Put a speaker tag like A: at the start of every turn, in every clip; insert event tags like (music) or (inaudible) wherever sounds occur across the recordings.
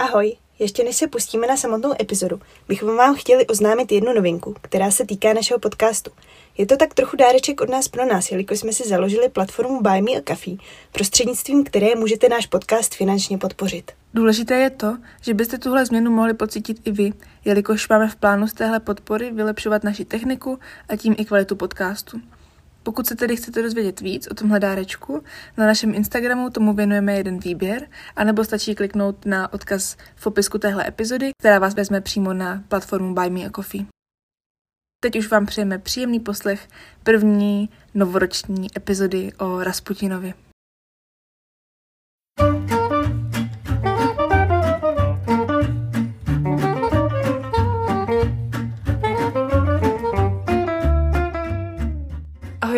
A: Ahoj, ještě než se pustíme na samotnou epizodu, bychom vám chtěli oznámit jednu novinku, která se týká našeho podcastu. Je to tak trochu dáreček od nás pro nás, jelikož jsme si založili platformu Buy Me a Coffee, prostřednictvím které můžete náš podcast finančně podpořit.
B: Důležité je to, že byste tuhle změnu mohli pocítit i vy, jelikož máme v plánu z téhle podpory vylepšovat naši techniku a tím i kvalitu podcastu. Pokud se tedy chcete dozvědět víc o tomhle dárečku, na našem Instagramu tomu věnujeme jeden výběr, anebo stačí kliknout na odkaz v popisku téhle epizody, která vás vezme přímo na platformu Buy Me a Coffee. Teď už vám přejeme příjemný poslech první novoroční epizody o Rasputinovi.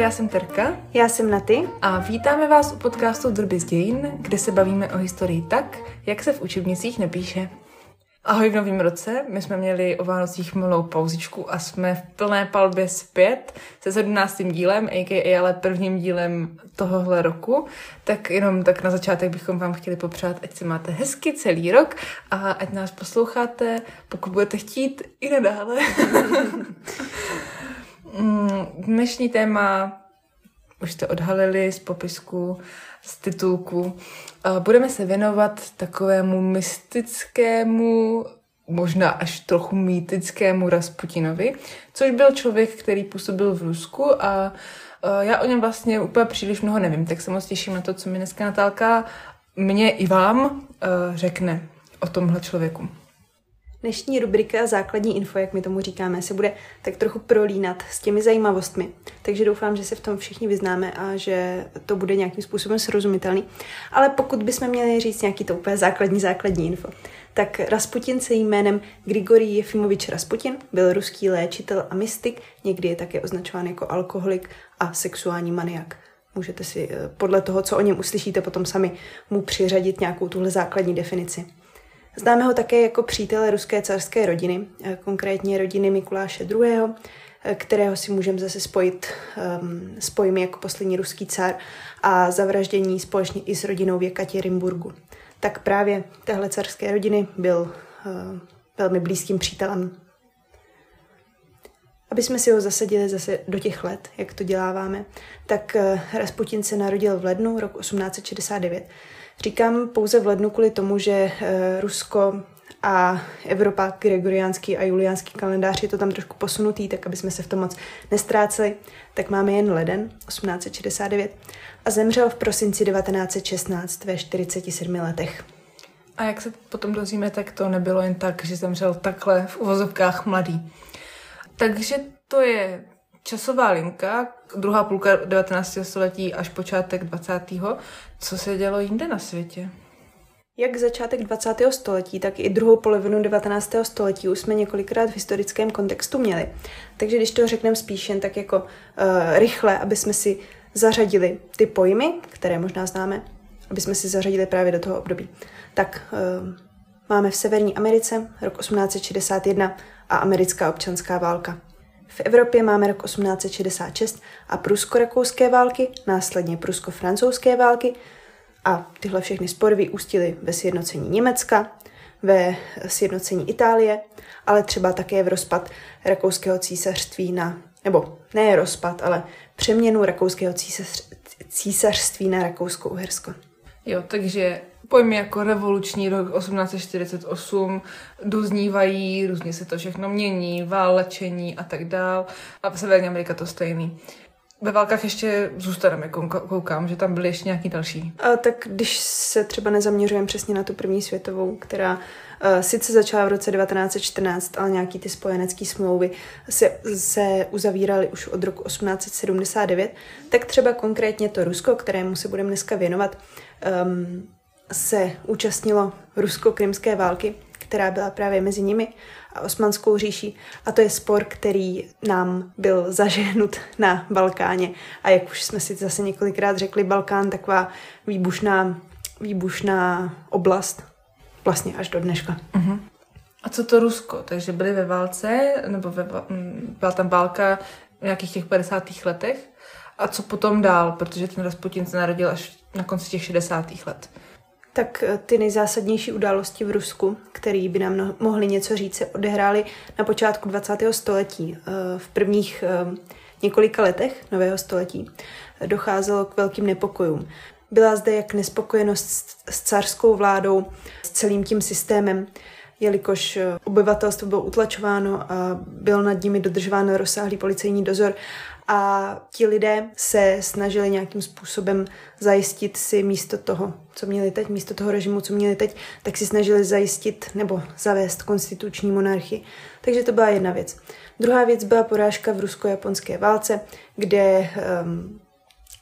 B: Já jsem Terka
A: Já jsem Naty.
B: a vítáme vás u podcastu Drby z dějin, kde se bavíme o historii tak, jak se v učebnicích nepíše. Ahoj v novém roce, my jsme měli o Vánocích malou pauzičku a jsme v plné palbě zpět se 17. dílem, a.k.a. ale prvním dílem tohohle roku. Tak jenom tak na začátek bychom vám chtěli popřát, ať si máte hezky celý rok a ať nás posloucháte, pokud budete chtít i nadále. (laughs) Mm, Dnešní téma už jste odhalili z popisku, z titulku. Budeme se věnovat takovému mystickému, možná až trochu mýtickému Rasputinovi, což byl člověk, který působil v Rusku a já o něm vlastně úplně příliš mnoho nevím, tak se moc těším na to, co mi dneska Natálka mě i vám eh, řekne o tomhle člověku.
A: Dnešní rubrika Základní info, jak my tomu říkáme, se bude tak trochu prolínat s těmi zajímavostmi. Takže doufám, že se v tom všichni vyznáme a že to bude nějakým způsobem srozumitelný. Ale pokud bychom měli říct nějaký to úplně základní, základní info, tak Rasputin se jménem Grigorij Jefimovič Rasputin byl ruský léčitel a mystik, někdy je také označován jako alkoholik a sexuální maniak. Můžete si eh, podle toho, co o něm uslyšíte, potom sami mu přiřadit nějakou tuhle základní definici. Známe ho také jako přítele ruské carské rodiny, eh, konkrétně rodiny Mikuláše II., eh, kterého si můžeme zase spojit um, s pojmy jako poslední ruský car a zavraždění společně i s rodinou v Jekatěrimburgu. Tak právě téhle carské rodiny byl uh, velmi blízkým přítelem. Aby jsme si ho zasadili zase do těch let, jak to děláváme, tak uh, Rasputin se narodil v lednu roku 1869 Říkám pouze v lednu kvůli tomu, že eh, Rusko a Evropa, gregoriánský a juliánský kalendář je to tam trošku posunutý, tak aby jsme se v tom moc nestráceli, tak máme jen leden 1869 a zemřel v prosinci 1916 ve 47 letech.
B: A jak se potom dozvíme, tak to nebylo jen tak, že zemřel takhle v uvozovkách mladý. Takže to je časová linka, druhá půlka 19. století až počátek 20. Co se dělo jinde na světě?
A: Jak začátek 20. století, tak i druhou polovinu 19. století už jsme několikrát v historickém kontextu měli. Takže když to řekneme spíš jen tak jako uh, rychle, aby jsme si zařadili ty pojmy, které možná známe, aby jsme si zařadili právě do toho období. Tak uh, máme v Severní Americe rok 1861 a americká občanská válka. V Evropě máme rok 1866 a prusko-rakouské války, následně prusko-francouzské války a tyhle všechny spory vyústily ve sjednocení Německa, ve sjednocení Itálie, ale třeba také v rozpad rakouského císařství na, nebo ne rozpad, ale přeměnu rakouského císař, císařství na Rakousko-Uhersko.
B: Jo, takže pojmy jako revoluční rok 1848 doznívají, různě se to všechno mění, válečení a tak dál. A v Severní Amerika to stejný. Ve válkách ještě zůstaneme, koukám, že tam byly ještě nějaký další.
A: A tak když se třeba nezaměřujeme přesně na tu první světovou, která uh, sice začala v roce 1914, ale nějaký ty spojenecké smlouvy se, se uzavíraly už od roku 1879, tak třeba konkrétně to Rusko, kterému se budeme dneska věnovat, um, se účastnilo rusko-krymské války, která byla právě mezi nimi a osmanskou říší. A to je spor, který nám byl zažehnut na Balkáně. A jak už jsme si zase několikrát řekli, Balkán taková výbušná, výbušná oblast vlastně až do dneška.
B: Uh-huh. A co to Rusko? Takže byli ve válce, nebo ve, byla tam válka v nějakých těch 50. letech? A co potom dál? Protože ten Rasputin se narodil až na konci těch 60. let.
A: Tak eh, ty nejzásadnější události v Rusku, které by nám mohly něco říct, se odehrály na počátku 20. století. Eh, v prvních eh, několika letech nového století docházelo k velkým nepokojům. Byla zde jak nespokojenost s carskou vládou, s celým tím systémem, jelikož obyvatelstvo bylo utlačováno a byl nad nimi dodržován rozsáhlý policejní dozor a ti lidé se snažili nějakým způsobem zajistit si místo toho, co měli teď, místo toho režimu, co měli teď, tak si snažili zajistit nebo zavést konstituční monarchii. Takže to byla jedna věc. Druhá věc byla porážka v rusko-japonské válce, kde um,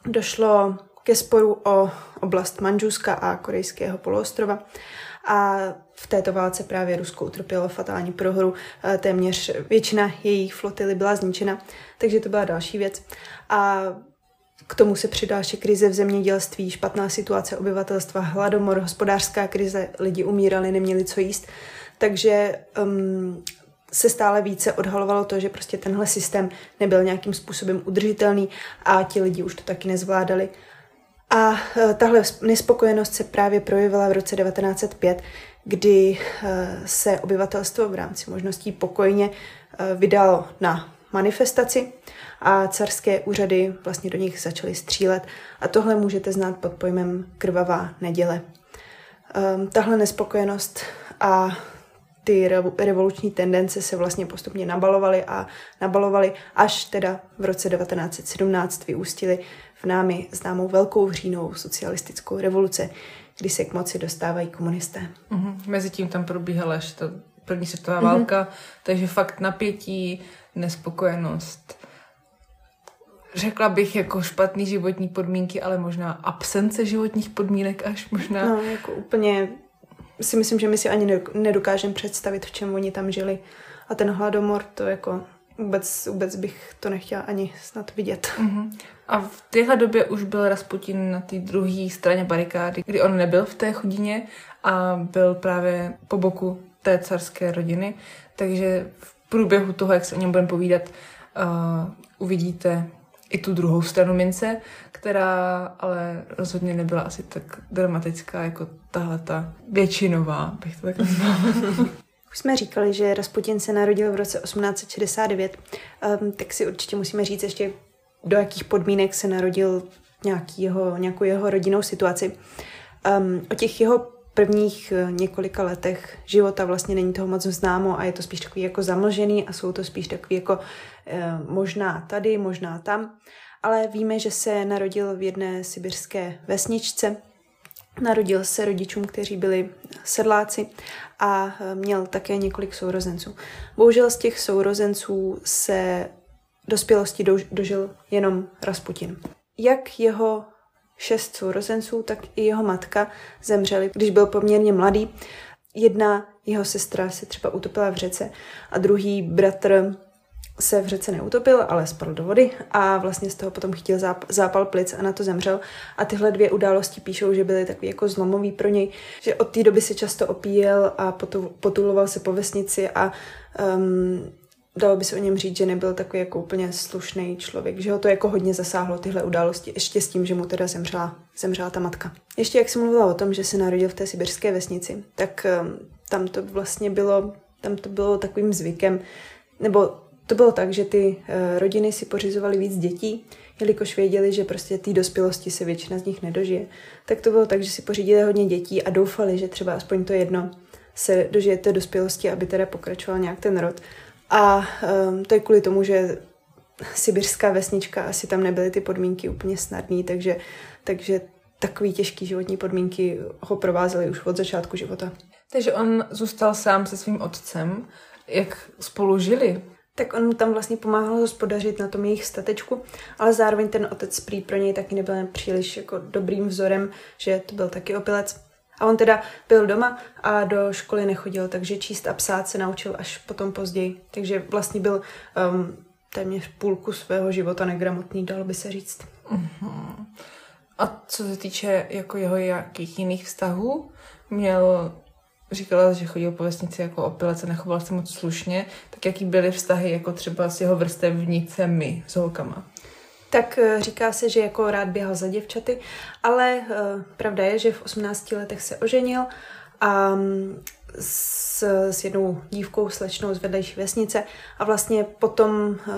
A: došlo ke sporu o oblast Manžuska a korejského poloostrova. A v této válce právě Rusko utrpělo fatální prohru, eh, téměř většina jejich flotily byla zničena, takže to byla další věc. A k tomu se přidá ještě krize v zemědělství, špatná situace obyvatelstva, hladomor, hospodářská krize, lidi umírali, neměli co jíst. Takže um, se stále více odhalovalo to, že prostě tenhle systém nebyl nějakým způsobem udržitelný a ti lidi už to taky nezvládali. A uh, tahle nespokojenost se právě projevila v roce 1905, kdy eh, se obyvatelstvo v rámci možností pokojně eh, vydalo na manifestaci a carské úřady vlastně do nich začaly střílet. A tohle můžete znát pod pojmem krvavá neděle. Tahle nespokojenost a ty revoluční tendence se vlastně postupně nabalovaly a nabalovaly, až teda v roce 1917 vyústily v námi známou velkou hřínou socialistickou revoluce, kdy se k moci dostávají komunisté.
B: Mm-hmm. Mezitím tam probíhala ještě ta první světová mm-hmm. válka, takže fakt napětí, nespokojenost. Řekla bych jako špatný životní podmínky, ale možná absence životních podmínek až možná.
A: No, jako úplně si myslím, že my si ani nedokážeme představit, v čem oni tam žili. A ten hladomor, to jako vůbec, vůbec bych to nechtěla ani snad vidět.
B: Mm-hmm. A v téhle době už byl Rasputin na té druhé straně barikády, kdy on nebyl v té chudině a byl právě po boku té carské rodiny. Takže v průběhu toho, jak se o něm budeme povídat, uh, uvidíte i tu druhou stranu mince, která ale rozhodně nebyla asi tak dramatická jako tahle ta většinová, bych to tak nazvala. (laughs)
A: Už jsme říkali, že Rasputin se narodil v roce 1869, um, ehm, tak si určitě musíme říct ještě, do jakých podmínek se narodil nějaký jeho, nějakou jeho rodinnou situaci. Um, o těch jeho prvních eh, několika letech života vlastně není toho moc známo a je to spíš takový jako zamlžený a jsou to spíš takový jako eh, možná tady, možná tam. Ale víme, že se narodil v jedné sibirské vesničce, Narodil se rodičům, kteří byli sedláci a eh, měl také několik sourozenců. Bohužel z těch sourozenců se dospělosti dožil jenom Rasputin. Jak jeho šest sourozenců, tak i jeho matka zemřeli, když byl poměrně mladý. Jedna jeho sestra se třeba utopila v řece a druhý bratr se v řece neutopil, ale spadl do vody a vlastně z toho potom chytil záp- zápal plic a na to zemřel. A tyhle dvě události píšou, že byly takový jako zlomový pro něj, že od té doby se často opíjel a potuloval se po vesnici a um, dalo by se o něm říct, že nebyl takový jako úplně slušný člověk, že ho to jako hodně zasáhlo tyhle události, ještě s tím, že mu teda zemřela, zemřela ta matka. Ještě jak jsem mluvila o tom, že se narodil v té sibirské vesnici, tak um, tam to vlastně bylo, tam to bylo takovým zvykem, nebo to bylo tak, že ty uh, rodiny si pořizovaly víc dětí, jelikož věděli, že prostě té dospělosti se většina z nich nedožije. Tak to bylo tak, že si pořídili hodně dětí a doufali, že třeba aspoň to jedno se dožije té dospělosti, aby teda pokračoval nějak ten rod. A um, to je kvůli tomu, že sibirská vesnička, asi tam nebyly ty podmínky úplně snadné, takže, takže takový těžký životní podmínky ho provázely už od začátku života.
B: Takže on zůstal sám se svým otcem. Jak spolu žili?
A: Tak on mu tam vlastně pomáhal hospodařit na tom jejich statečku, ale zároveň ten otec prý pro něj taky nebyl příliš jako dobrým vzorem, že to byl taky opilec. A on teda byl doma a do školy nechodil, takže číst a psát se naučil až potom později. Takže vlastně byl um, téměř půlku svého života negramotný, dalo by se říct. Uh-huh.
B: A co se týče jako jeho jakých jiných vztahů, měl říkala, že chodil po vesnici jako opilec a nechoval se moc slušně, tak jaký byly vztahy jako třeba s jeho vrstevnicemi, s holkama?
A: Tak eh, říká se, že jako rád běhal za děvčaty, ale uh, pravda je, že v 18 letech se oženil a mm, s, s jednou dívkou, slečnou z vedlejší vesnice a vlastně potom uh,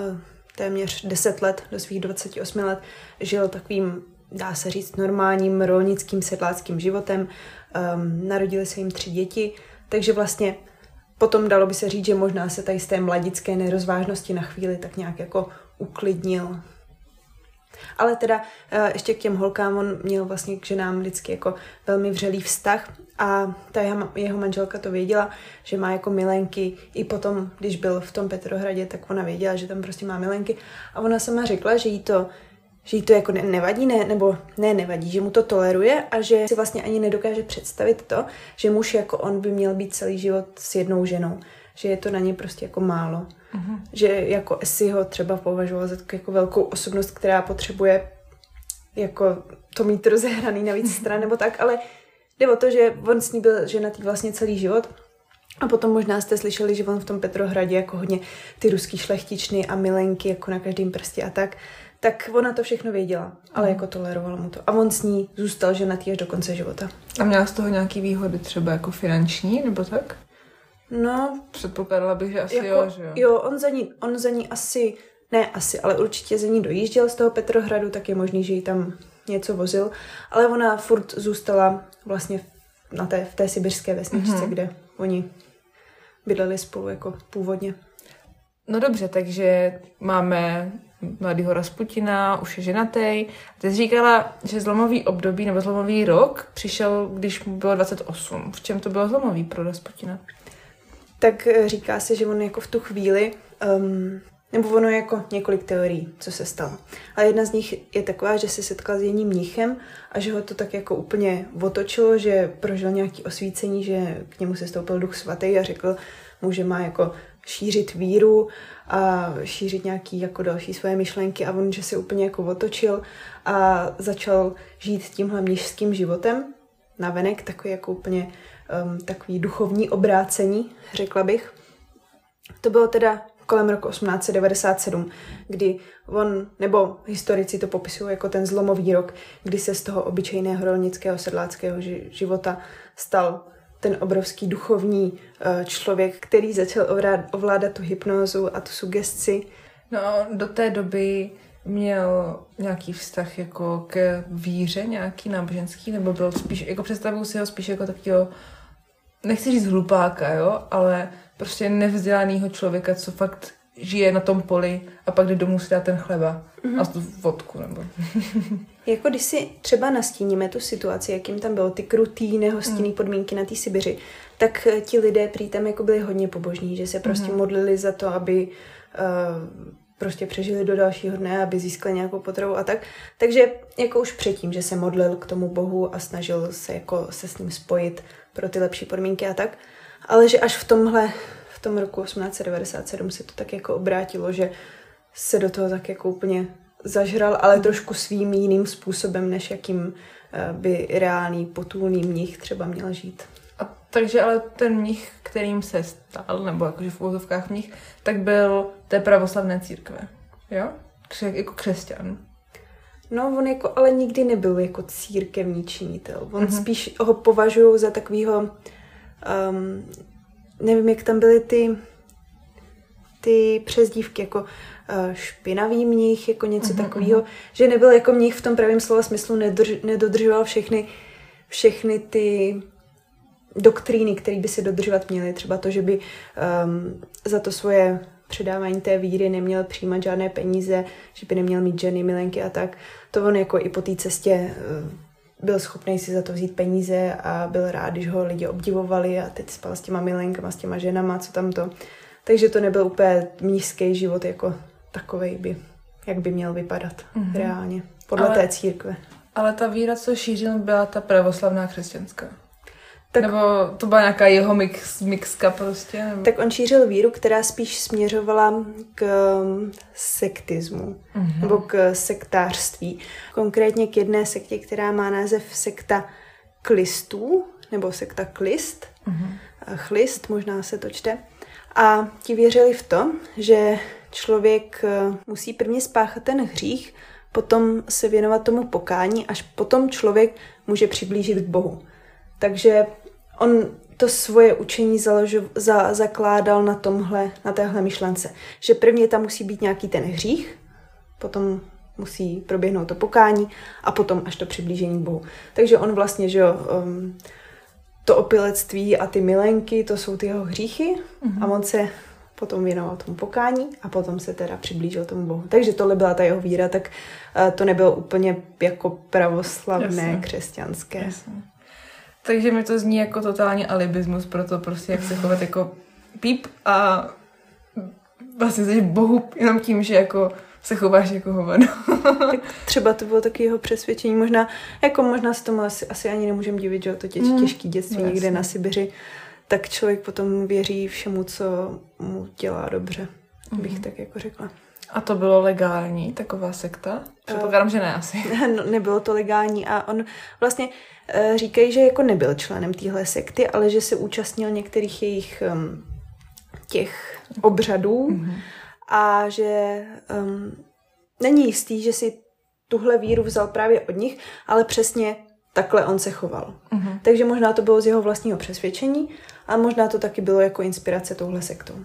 A: téměř 10 let, do svých 28 let, žil takovým, dá se říct, normálním rolnickým sedláckým životem. Um, narodili se jim tři děti, takže vlastně potom dalo by se říct, že možná se tady z té mladické nerozvážnosti na chvíli tak nějak jako uklidnil. Ale teda uh, ještě k těm holkám, on měl vlastně k ženám vždycky jako velmi vřelý vztah a ta jeho manželka to věděla, že má jako milenky. I potom, když byl v tom Petrohradě, tak ona věděla, že tam prostě má milenky. A ona sama řekla, že jí to že jí to jako nevadí, ne, nebo ne nevadí, že mu to toleruje a že si vlastně ani nedokáže představit to, že muž jako on by měl být celý život s jednou ženou. Že je to na ně prostě jako málo. Uh-huh. Že jako Esi ho třeba považoval za jako velkou osobnost, která potřebuje jako to mít rozehraný na víc (laughs) stran nebo tak, ale jde o to, že on s ní byl ženatý vlastně celý život a potom možná jste slyšeli, že on v tom Petrohradě jako hodně ty ruský šlechtičny a milenky jako na každém prstě a tak tak ona to všechno věděla, ale jako tolerovala mu to. A on s ní zůstal ženatý až do konce života.
B: A měla z toho nějaký výhody třeba jako finanční, nebo tak?
A: No.
B: Předpokládala bych, že asi
A: jako,
B: jo, že jo?
A: Jo, on za, ní, on za ní asi, ne asi, ale určitě za ní dojížděl z toho Petrohradu, tak je možný, že jí tam něco vozil, ale ona furt zůstala vlastně na té, v té sibirské vesničce, mm-hmm. kde oni bydleli spolu jako původně.
B: No dobře, takže máme mladého Rasputina, už je ženatý. Ty jsi říkala, že zlomový období nebo zlomový rok přišel, když mu bylo 28. V čem to bylo zlomový pro Rasputina?
A: Tak eh, říká se, že on jako v tu chvíli, um, nebo ono je jako několik teorií, co se stalo. A jedna z nich je taková, že se setkal s jedním mnichem a že ho to tak jako úplně otočilo, že prožil nějaký osvícení, že k němu se stoupil duch svatý a řekl mu, že má jako šířit víru a šířit nějaký jako další svoje myšlenky a on, že se úplně jako otočil a začal žít tímhle mnižským životem na venek, takový jako úplně um, takový duchovní obrácení, řekla bych. To bylo teda kolem roku 1897, kdy on, nebo historici to popisují jako ten zlomový rok, kdy se z toho obyčejného rolnického sedláckého života stal ten obrovský duchovní eh, člověk, který začal ovládat tu hypnózu a tu sugesci.
B: No, do té doby měl nějaký vztah jako k víře, nějaký náboženský, nebo byl spíš, jako představuju si ho spíš jako takového, nechci říct hlupáka, jo, ale prostě nevzdělanýho člověka, co fakt žije na tom poli a pak jde domů si dá ten chleba mm-hmm. a tu vodku. Nebo... (laughs)
A: jako když si třeba nastíníme tu situaci, jakým tam bylo ty krutý, nehostinný mm. podmínky na té Sibiři, tak eh, ti lidé prý tam jako byli hodně pobožní, že se prostě mm-hmm. modlili za to, aby uh, prostě přežili do dalšího dne, aby získali nějakou potravu a tak. Takže jako už předtím, že se modlil k tomu bohu a snažil se jako se s ním spojit pro ty lepší podmínky a tak. Ale že až v tomhle tom roku 1897 se to tak jako obrátilo, že se do toho tak jako úplně zažral, ale trošku svým jiným způsobem, než jakým eh, by reálný potulný mnich třeba měl žít.
B: A takže ale ten mnich, kterým se stal, nebo jakože v úzovkách mnich, tak byl té pravoslavné církve, jo? Kře- jako křesťan.
A: No, on jako, ale nikdy nebyl jako církevní činitel. On mm-hmm. spíš ho považují za takového um, nevím, jak tam byly ty, ty přezdívky, jako uh, špinavý mnich, jako něco uh-huh, takového, že nebyl jako mnich v tom pravém slova smyslu, nedrž, nedodržoval všechny, všechny ty doktríny, které by se dodržovat měly. Třeba to, že by um, za to svoje předávání té víry neměl přijímat žádné peníze, že by neměl mít ženy, milenky a tak. To on jako i po té cestě uh, byl schopný si za to vzít peníze a byl rád, když ho lidi obdivovali a teď spal s těma milenkama, s těma ženama, co tam to. Takže to nebyl úplně mnížský život jako takovej by, jak by měl vypadat mm-hmm. reálně, podle ale, té církve.
B: Ale ta víra, co šířil, byla ta pravoslavná křesťanská. Tak, nebo to byla nějaká jeho mix, mixka prostě? Nebo...
A: Tak on šířil víru, která spíš směřovala k um, sektismu, mm-hmm. nebo k sektářství. Konkrétně k jedné sektě, která má název sekta klistů, nebo sekta klist, mm-hmm. chlist, možná se to čte. A ti věřili v to, že člověk uh, musí prvně spáchat ten hřích, potom se věnovat tomu pokání, až potom člověk může přiblížit k Bohu. Takže on to svoje učení založu, za, zakládal na tomhle, na téhle myšlence. Že prvně tam musí být nějaký ten hřích, potom musí proběhnout to pokání a potom až to přiblížení k Bohu. Takže on vlastně, že jo, um, to opilectví a ty milenky, to jsou ty jeho hříchy mm-hmm. a on se potom věnoval tomu pokání a potom se teda přiblížil tomu Bohu. Takže tohle byla ta jeho víra, tak uh, to nebylo úplně jako pravoslavné, Jasně. křesťanské. Jasně.
B: Takže mi to zní jako totální alibismus pro to prostě, jak se chovat jako píp a vlastně jsi Bohu jenom tím, že jako se chováš jako hovado.
A: tak třeba to bylo taky jeho přesvědčení. Možná, jako možná se tomu asi, asi ani nemůžeme divit, že to těž, mm. těžký dětství no, někde na Sibiři, tak člověk potom věří všemu, co mu dělá dobře, mm. bych tak jako řekla.
B: A to bylo legální, taková sekta? Předpokládám, že ne asi.
A: No, nebylo to legální a on vlastně uh, říkají, že jako nebyl členem téhle sekty, ale že se účastnil některých jejich těch obřadů mm-hmm. a že um, není jistý, že si tuhle víru vzal právě od nich, ale přesně takhle on se choval. Mm-hmm. Takže možná to bylo z jeho vlastního přesvědčení a možná to taky bylo jako inspirace touhle sektou.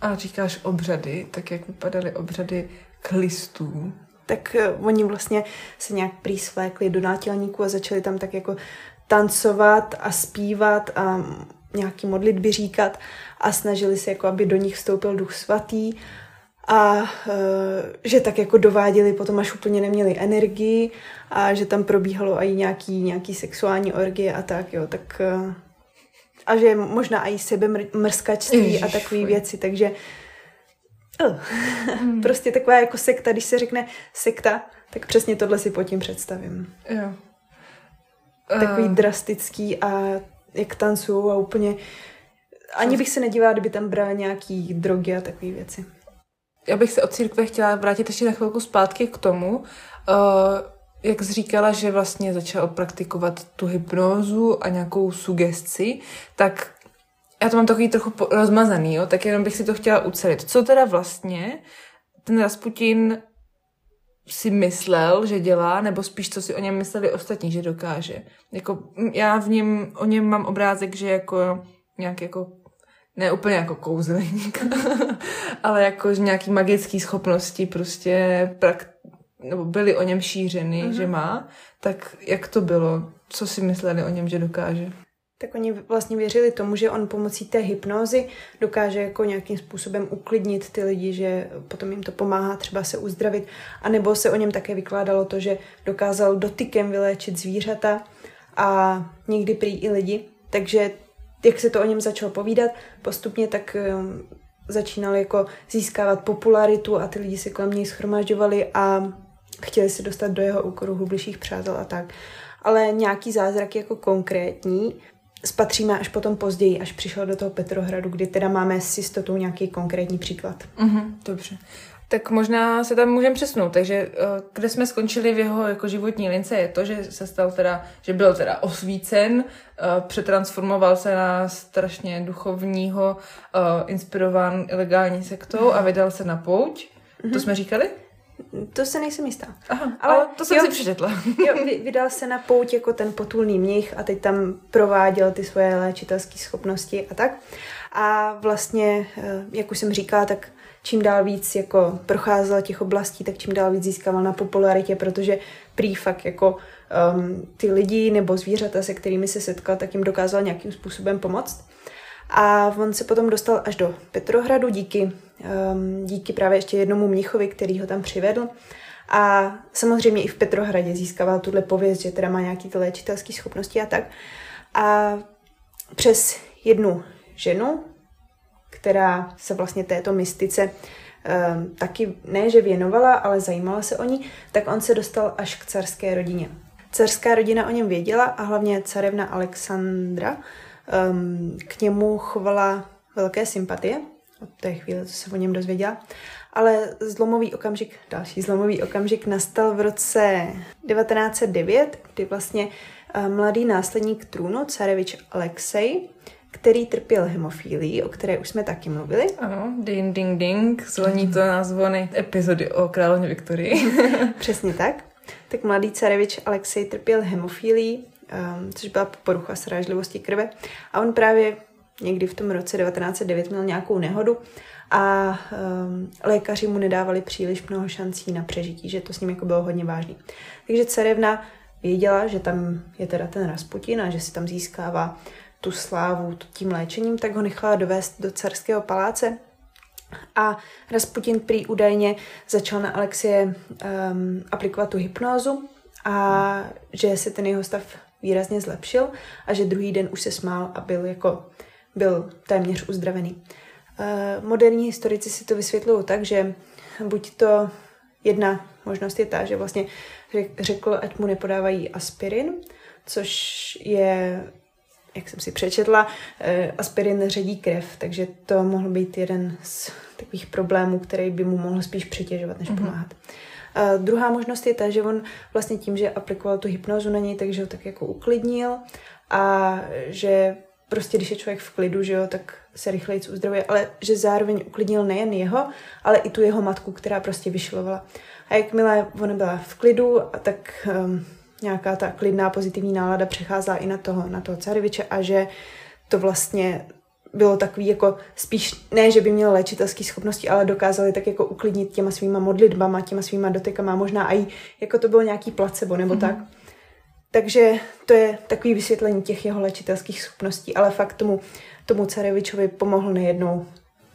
B: A říkáš obřady, tak jak vypadaly obřady klistů?
A: Tak uh, oni vlastně se nějak přísvékli do nátělníku a začali tam tak jako tancovat a zpívat a nějaký modlitby říkat a snažili se jako, aby do nich vstoupil duch svatý a uh, že tak jako dováděli potom, až úplně neměli energii a že tam probíhalo i nějaký, nějaký sexuální orgie a tak, jo, tak uh, a že možná i sebemrskačství a takové věci, takže uh, mm. (laughs) prostě taková jako sekta, když se řekne sekta, tak přesně tohle si pod tím představím.
B: Jo.
A: Takový uh. drastický a jak tancují a úplně ani bych se nedívala, kdyby tam brali nějaký drogy a takové věci.
B: Já bych se od církve chtěla vrátit ještě na chvilku zpátky k tomu, uh, jak jsi říkala, že vlastně začal praktikovat tu hypnózu a nějakou sugestci, tak já to mám takový trochu rozmazaný, jo, tak jenom bych si to chtěla ucelit. Co teda vlastně ten Rasputin si myslel, že dělá, nebo spíš co si o něm mysleli ostatní, že dokáže. Jako, já v něm, o něm mám obrázek, že jako nějak jako ne úplně jako kouzelník, (laughs) ale jako nějaký magický schopnosti prostě prak, nebo byly o něm šířeny, mm-hmm. že má, tak jak to bylo? Co si mysleli o něm, že dokáže?
A: Tak oni vlastně věřili tomu, že on pomocí té hypnózy dokáže jako nějakým způsobem uklidnit ty lidi, že potom jim to pomáhá třeba se uzdravit. A nebo se o něm také vykládalo to, že dokázal dotykem vyléčit zvířata a někdy prý i lidi. Takže jak se to o něm začalo povídat, postupně tak um, začínal jako získávat popularitu a ty lidi se kolem něj schromažďovali a chtěli se dostat do jeho okruhu bližších přátel a tak. Ale nějaký zázrak jako konkrétní spatříme až potom později, až přišel do toho Petrohradu, kdy teda máme s jistotou nějaký konkrétní příklad.
B: Mm-hmm, dobře. Tak možná se tam můžeme přesnout. Takže eh, kde jsme skončili v jeho jako životní lince je to, že se stal teda, že byl teda osvícen, eh, přetransformoval se na strašně duchovního, eh, inspirován ilegální sektou a vydal se na pouť. Mm-hmm. To mhm. jsme říkali?
A: To se nejsem jistá.
B: Aha, ale, ale to jsem jo, si přečetla.
A: jo, vydal se na pouť jako ten potulný mnich a teď tam prováděl ty svoje léčitelské schopnosti a tak. A vlastně, jak už jsem říkala, tak čím dál víc jako procházel těch oblastí, tak čím dál víc získával na popularitě, protože prý fakt jako um, ty lidi nebo zvířata, se kterými se setkal, tak jim dokázal nějakým způsobem pomoct. A on se potom dostal až do Petrohradu díky, um, díky právě ještě jednomu mnichovi, který ho tam přivedl. A samozřejmě i v Petrohradě získával tuhle pověst, že teda má nějaký ty léčitelské schopnosti a tak. A přes jednu ženu, která se vlastně této mystice um, taky ne, že věnovala, ale zajímala se o ní, tak on se dostal až k carské rodině. Carská rodina o něm věděla a hlavně carevna Alexandra um, k němu chovala velké sympatie od té chvíle, co se o něm dozvěděla. Ale zlomový okamžik, další zlomový okamžik nastal v roce 1909, kdy vlastně uh, mladý následník trůnu, carevič Alexej, který trpěl hemofílí, o které už jsme taky mluvili.
B: Ano, ding, ding, ding, zvoní to na zvony epizody o královně Viktorii. (laughs)
A: Přesně tak. Tak mladý carevič Alexej trpěl hemofílí, um, což byla porucha srážlivosti krve. A on právě někdy v tom roce 1909 měl nějakou nehodu a um, lékaři mu nedávali příliš mnoho šancí na přežití, že to s ním jako bylo hodně vážný. Takže carevna věděla, že tam je teda ten Rasputin a že si tam získává tu slávu tím léčením, tak ho nechala dovést do carského paláce. A Rasputin prý údajně začal na Alexie um, aplikovat tu hypnózu a že se ten jeho stav výrazně zlepšil a že druhý den už se smál a byl jako byl téměř uzdravený. Uh, moderní historici si to vysvětlují tak, že buď to jedna možnost je ta, že vlastně řekl, ať mu nepodávají aspirin, což je, jak jsem si přečetla, eh, aspirin ředí krev, takže to mohl být jeden z takových problémů, který by mu mohl spíš přitěžovat, než mm-hmm. pomáhat. A druhá možnost je ta, že on vlastně tím, že aplikoval tu hypnozu na něj, takže ho tak jako uklidnil a že prostě když je člověk v klidu, že jo, tak se rychleji uzdravuje, ale že zároveň uklidnil nejen jeho, ale i tu jeho matku, která prostě vyšilovala. A jakmile ona byla v klidu, tak um, nějaká ta klidná pozitivní nálada přecházela i na toho, na toho careviče a že to vlastně bylo takový jako spíš, ne, že by měl léčitelské schopnosti, ale dokázali tak jako uklidnit těma svýma modlitbama, těma svýma dotykama, možná i jako to bylo nějaký placebo nebo mm-hmm. tak. Takže to je takový vysvětlení těch jeho léčitelských schopností, ale fakt tomu, tomu Carevičovi pomohl nejednou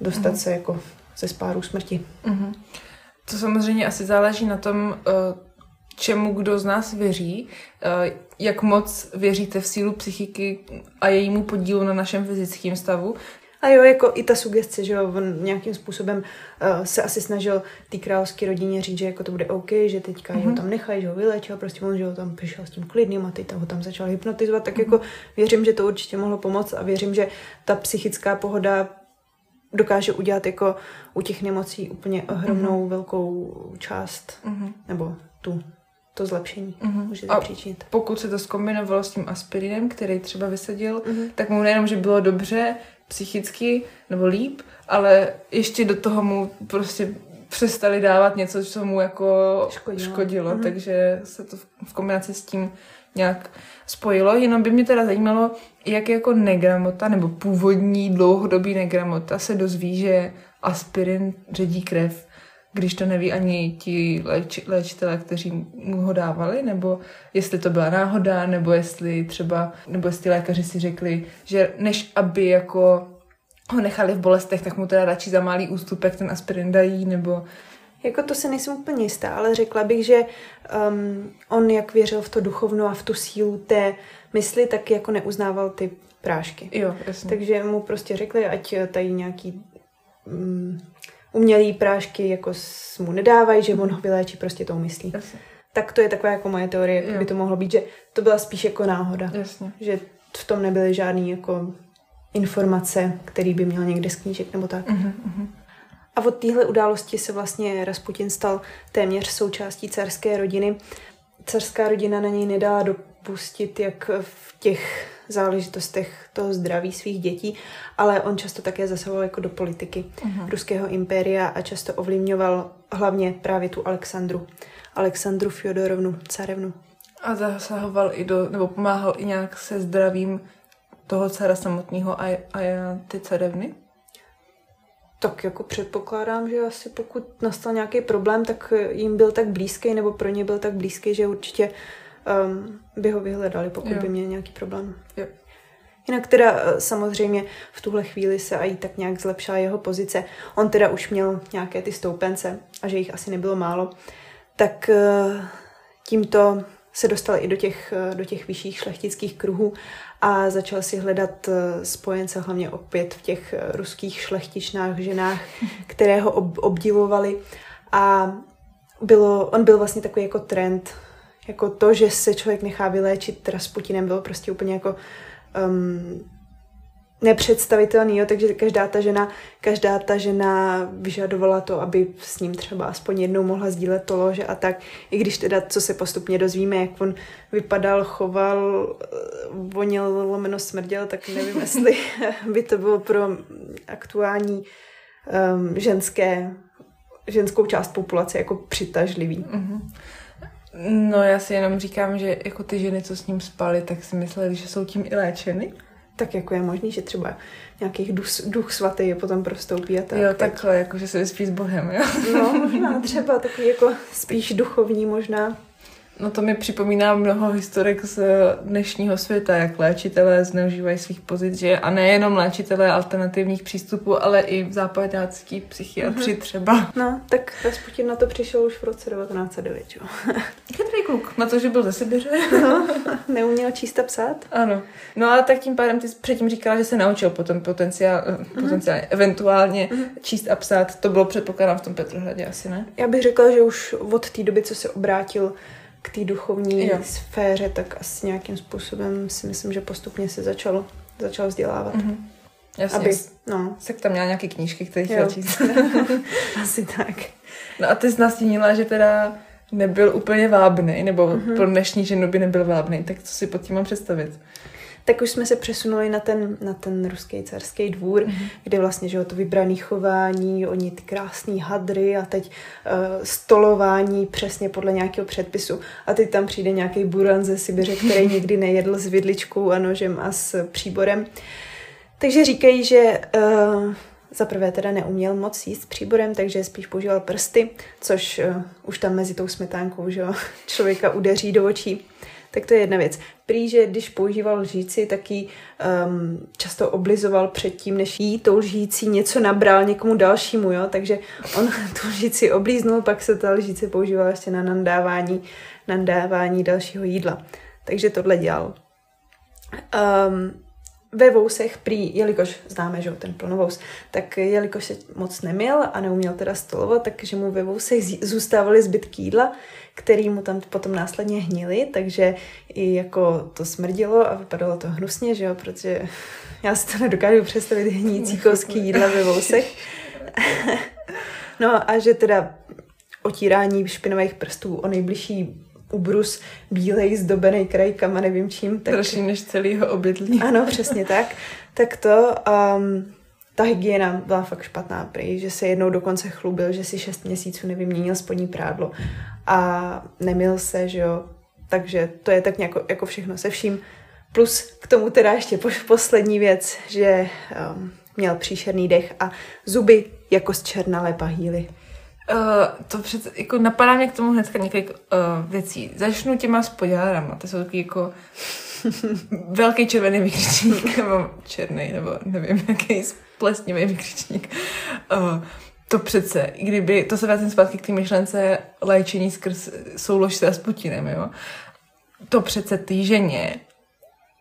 A: dostat mm-hmm. se jako ze spáru smrti.
B: Mm-hmm. To samozřejmě asi záleží na tom, eh, čemu kdo z nás věří, eh, jak moc věříte v sílu psychiky a jejímu podílu na našem fyzickém stavu.
A: A jo, jako i ta sugestce, že jo, on nějakým způsobem uh, se asi snažil té královské rodině říct, že jako to bude OK, že teďka mm-hmm. ho tam nechají, že ho vylečil, prostě on, že ho tam přišel s tím klidným a teď ho tam začal hypnotizovat, tak mm-hmm. jako věřím, že to určitě mohlo pomoct a věřím, že ta psychická pohoda dokáže udělat jako u těch nemocí úplně ohromnou mm-hmm. velkou část, mm-hmm. nebo tu to zlepšení mm-hmm. může zapříčinit.
B: Pokud se to zkombinovalo s tím aspirinem, který třeba vysadil, mm-hmm. tak mu nejenom, že bylo dobře psychicky nebo líp, ale ještě do toho mu prostě přestali dávat něco, co mu jako škodilo, škodilo mm-hmm. takže se to v kombinaci s tím nějak spojilo. Jenom by mě teda zajímalo, jak jako negramota nebo původní dlouhodobý negramota se dozví, že aspirin ředí krev, když to neví ani ti léč, léčitelé, kteří mu ho dávali, nebo jestli to byla náhoda, nebo jestli třeba, nebo jestli lékaři si řekli, že než aby jako ho nechali v bolestech, tak mu teda radši za malý ústupek ten aspirin dají, nebo
A: jako to se nejsem úplně jistá, ale řekla bych, že um, on jak věřil v to duchovno a v tu sílu té mysli, tak jako neuznával ty prášky.
B: Jo, jasně.
A: Takže mu prostě řekli, ať tady nějaký um, umělý prášky jako mu nedávají, že on ho vyléčí prostě tou myslí. Jasně. Tak to je taková jako moje teorie, jak by to mohlo být, že to byla spíš jako náhoda.
B: Jasně.
A: Že v tom nebyly žádný jako informace, který by měl někde z knížek nebo tak. Uh-huh, uh-huh. A od téhle události se vlastně Rasputin stal téměř součástí carské rodiny. Carská rodina na něj nedala dopustit, jak v těch záležitostech toho zdraví svých dětí, ale on často také zasahoval jako do politiky uh-huh. ruského impéria a často ovlivňoval hlavně právě tu Alexandru. Alexandru Fjodorovnu, carevnu.
B: A zasahoval i do, nebo pomáhal i nějak se zdravím toho cara samotného a, a ty carevny?
A: Tak jako předpokládám, že asi pokud nastal nějaký problém, tak jim byl tak blízký, nebo pro ně byl tak blízký, že určitě um, by ho vyhledali, pokud jo. by měl nějaký problém.
B: Jo.
A: Jinak teda eh, samozřejmě v tuhle chvíli se i tak nějak zlepšila jeho pozice. On teda už měl nějaké ty stoupence a že jich asi nebylo málo. Tak eh, tímto se dostal i do těch, eh, do těch vyšších šlechtických kruhů a začal si hledat spojence hlavně opět v těch ruských šlechtičnách, ženách, (laughs) které ho ob, obdivovali. A bylo, on byl vlastně takový jako trend, jako to, že se člověk nechá vyléčit Rasputinem, bylo prostě úplně jako um, nepředstavitelný, jo, takže každá ta žena, každá ta žena vyžadovala to, aby s ním třeba aspoň jednou mohla sdílet to lože a tak, i když teda, co se postupně dozvíme, jak on vypadal, choval, eh, vonil, lomeno smrděl, tak nevím, (laughs) jestli by to bylo pro aktuální um, ženské, ženskou část populace jako přitažlivý. Mm-hmm.
B: No já si jenom říkám, že jako ty ženy, co s ním spaly, tak si mysleli, že jsou tím i léčeny
A: tak jako je možný, že třeba nějakých duch, duch svatý je potom prostoupí a tak.
B: Jo, takhle, jako že se vyspí s Bohem, jo?
A: No, možná třeba takový jako spíš duchovní možná.
B: No to mi připomíná mnoho historek z dnešního světa, jak léčitelé zneužívají svých pozic, že a nejenom léčitelé alternativních přístupů, ale i západácký psychiatři mm-hmm. třeba.
A: No, tak Rasputin na to přišel už v roce 1909, jo. (laughs)
B: Chytrý kluk, na to, že byl ze Sibiře.
A: No, (laughs) neuměl číst a psát.
B: Ano. No a tak tím pádem ty předtím říkala, že se naučil potom potenciál, mm-hmm. potenciálně, eventuálně mm-hmm. číst a psát. To bylo předpokládám v tom Petrohradě asi, ne?
A: Já bych řekla, že už od té doby, co se obrátil k té duchovní jo. sféře, tak asi nějakým způsobem si myslím, že postupně se začal, začal vzdělávat. Mm-hmm.
B: Jasně, aby, no. Se tam měla nějaké knížky, které chtěla číst. (laughs)
A: asi tak.
B: No a ty jsi nastínila, že teda nebyl úplně vábný, nebo mm-hmm. pro dnešní ženu by nebyl vábný, tak co si pod tím mám představit?
A: Tak už jsme se přesunuli na ten, na ten ruský carský dvůr, mm-hmm. kde vlastně, že jo, to vybrané chování, oni ty krásné hadry a teď uh, stolování přesně podle nějakého předpisu. A teď tam přijde nějaký buran ze Sibiře, který (laughs) nikdy nejedl s vidličkou a nožem a s příborem. Takže říkají, že uh, za prvé teda neuměl moc jíst příborem, takže spíš používal prsty, což uh, už tam mezi tou smetánkou, že jo, (laughs) člověka udeří do očí. Tak to je jedna věc. Prý, že když používal lžíci, tak ji um, často oblizoval předtím, než jí tou lžící něco nabral někomu dalšímu, jo? takže on (laughs) tu lžíci oblíznul, pak se ta lžíce používala ještě na nandávání, nandávání dalšího jídla. Takže tohle dělal. Um, ve vousech prý, jelikož známe, že ten plnovous, tak jelikož se moc neměl a neuměl teda stolovat, takže mu ve vousech zůstávaly zbytky jídla, který mu tam potom následně hnily, takže i jako to smrdilo a vypadalo to hnusně, že jo, protože (laughs) já si to nedokážu představit hnící (laughs) kousky jídla ve vousech. (laughs) no a že teda otírání špinových prstů o nejbližší ubrus bílej, zdobený krajkama, nevím čím.
B: Tak... Dražší než celý obydlí. (laughs)
A: Ano, přesně tak. Tak to, um, ta hygiena byla fakt špatná prý, že se jednou dokonce chlubil, že si šest měsíců nevyměnil spodní prádlo a nemil se, že jo. Takže to je tak nějak jako všechno se vším. Plus k tomu teda ještě poslední věc, že um, měl příšerný dech a zuby jako z černalé pahýly.
B: Uh, to přece, jako napadá mě k tomu hnedka několik uh, věcí. Začnu těma spodárama, to jsou taky jako (laughs) velký červený vykřičník, (laughs) nebo černý, nebo nevím, (laughs) jaký plesnivý vykřičník. Uh, to přece, i kdyby, to se vrátím zpátky k té myšlence léčení skrz soulož s Rasputinem, jo. To přece té ženě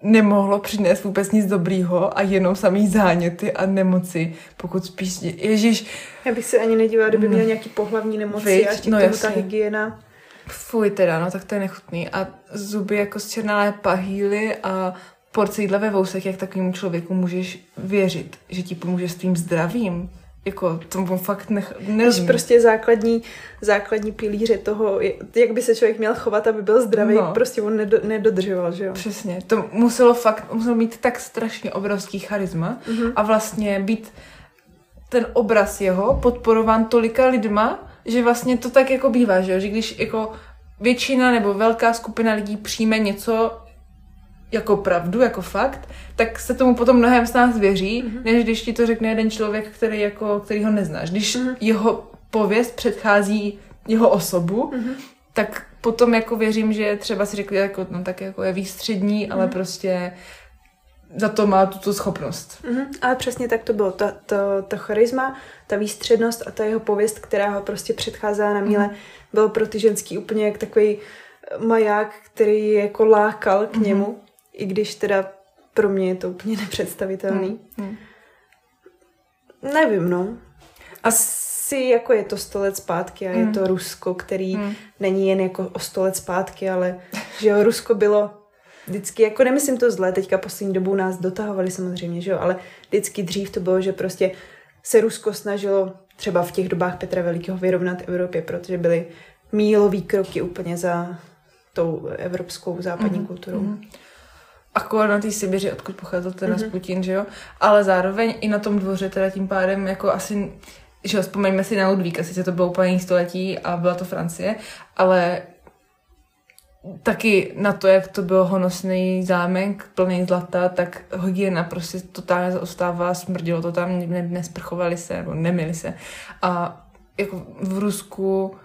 B: nemohlo přinést vůbec nic dobrýho a jenom samý záněty a nemoci, pokud spíš, ježíš.
A: Já bych se ani nedívala, kdyby měl nějaký pohlavní nemoci Víč, a ještě no, tomu ta hygiena.
B: Fuj teda, no tak to je nechutný. A zuby jako z černalé pahýly a porce jídla ve vousech, jak takovému člověku můžeš věřit, že ti pomůže s tvým zdravím jako tomu fakt nech,
A: nevím. prostě základní, základní pilíře toho, jak by se člověk měl chovat, aby byl zdravý, no. prostě on nedo, nedodržoval, že jo?
B: Přesně. To muselo fakt, muselo mít tak strašně obrovský charisma mm-hmm. a vlastně být ten obraz jeho podporován tolika lidma, že vlastně to tak jako bývá, že jo? Že když jako většina nebo velká skupina lidí přijme něco jako pravdu, jako fakt, tak se tomu potom mnohem z nás věří, mm-hmm. než když ti to řekne jeden člověk, který, jako, který ho neznáš. Když mm-hmm. jeho pověst předchází jeho osobu, mm-hmm. tak potom jako věřím, že třeba si řekli, jako, no tak jako je výstřední, mm-hmm. ale mhm. prostě za to má tuto schopnost.
A: Mm-hmm. Ale přesně tak to bylo. Ta, ta, ta charisma, ta výstřednost a ta jeho pověst, která ho prostě předcházela na míle, mm-hmm. byl pro ty ženský úplně jak takový maják, který jako lákal k mm-hmm. němu i když teda pro mě je to úplně nepředstavitelný. Hmm. Hmm. Nevím, no. Asi jako je to sto let zpátky a hmm. je to Rusko, který hmm. není jen jako o sto let zpátky, ale (laughs) že jo, Rusko bylo vždycky, jako nemyslím to zle, teďka poslední dobou nás dotahovali samozřejmě, že jo, ale vždycky dřív to bylo, že prostě se Rusko snažilo třeba v těch dobách Petra Velikého vyrovnat Evropě, protože byly mílový kroky úplně za tou evropskou západní mm-hmm. kulturou. Mm-hmm.
B: Ako na té Sibiři, odkud pocházel ten mm-hmm. Putin, že jo? Ale zároveň i na tom dvoře teda tím pádem jako asi že jo, vzpomeňme si na Ludvíka, sice to bylo úplně století a byla to Francie, ale taky na to, jak to byl honosný zámek plný zlata, tak hygiena prostě totálně zaostává, smrdilo to tam, ne, nesprchovali se, nebo nemili se. A jako v Rusku,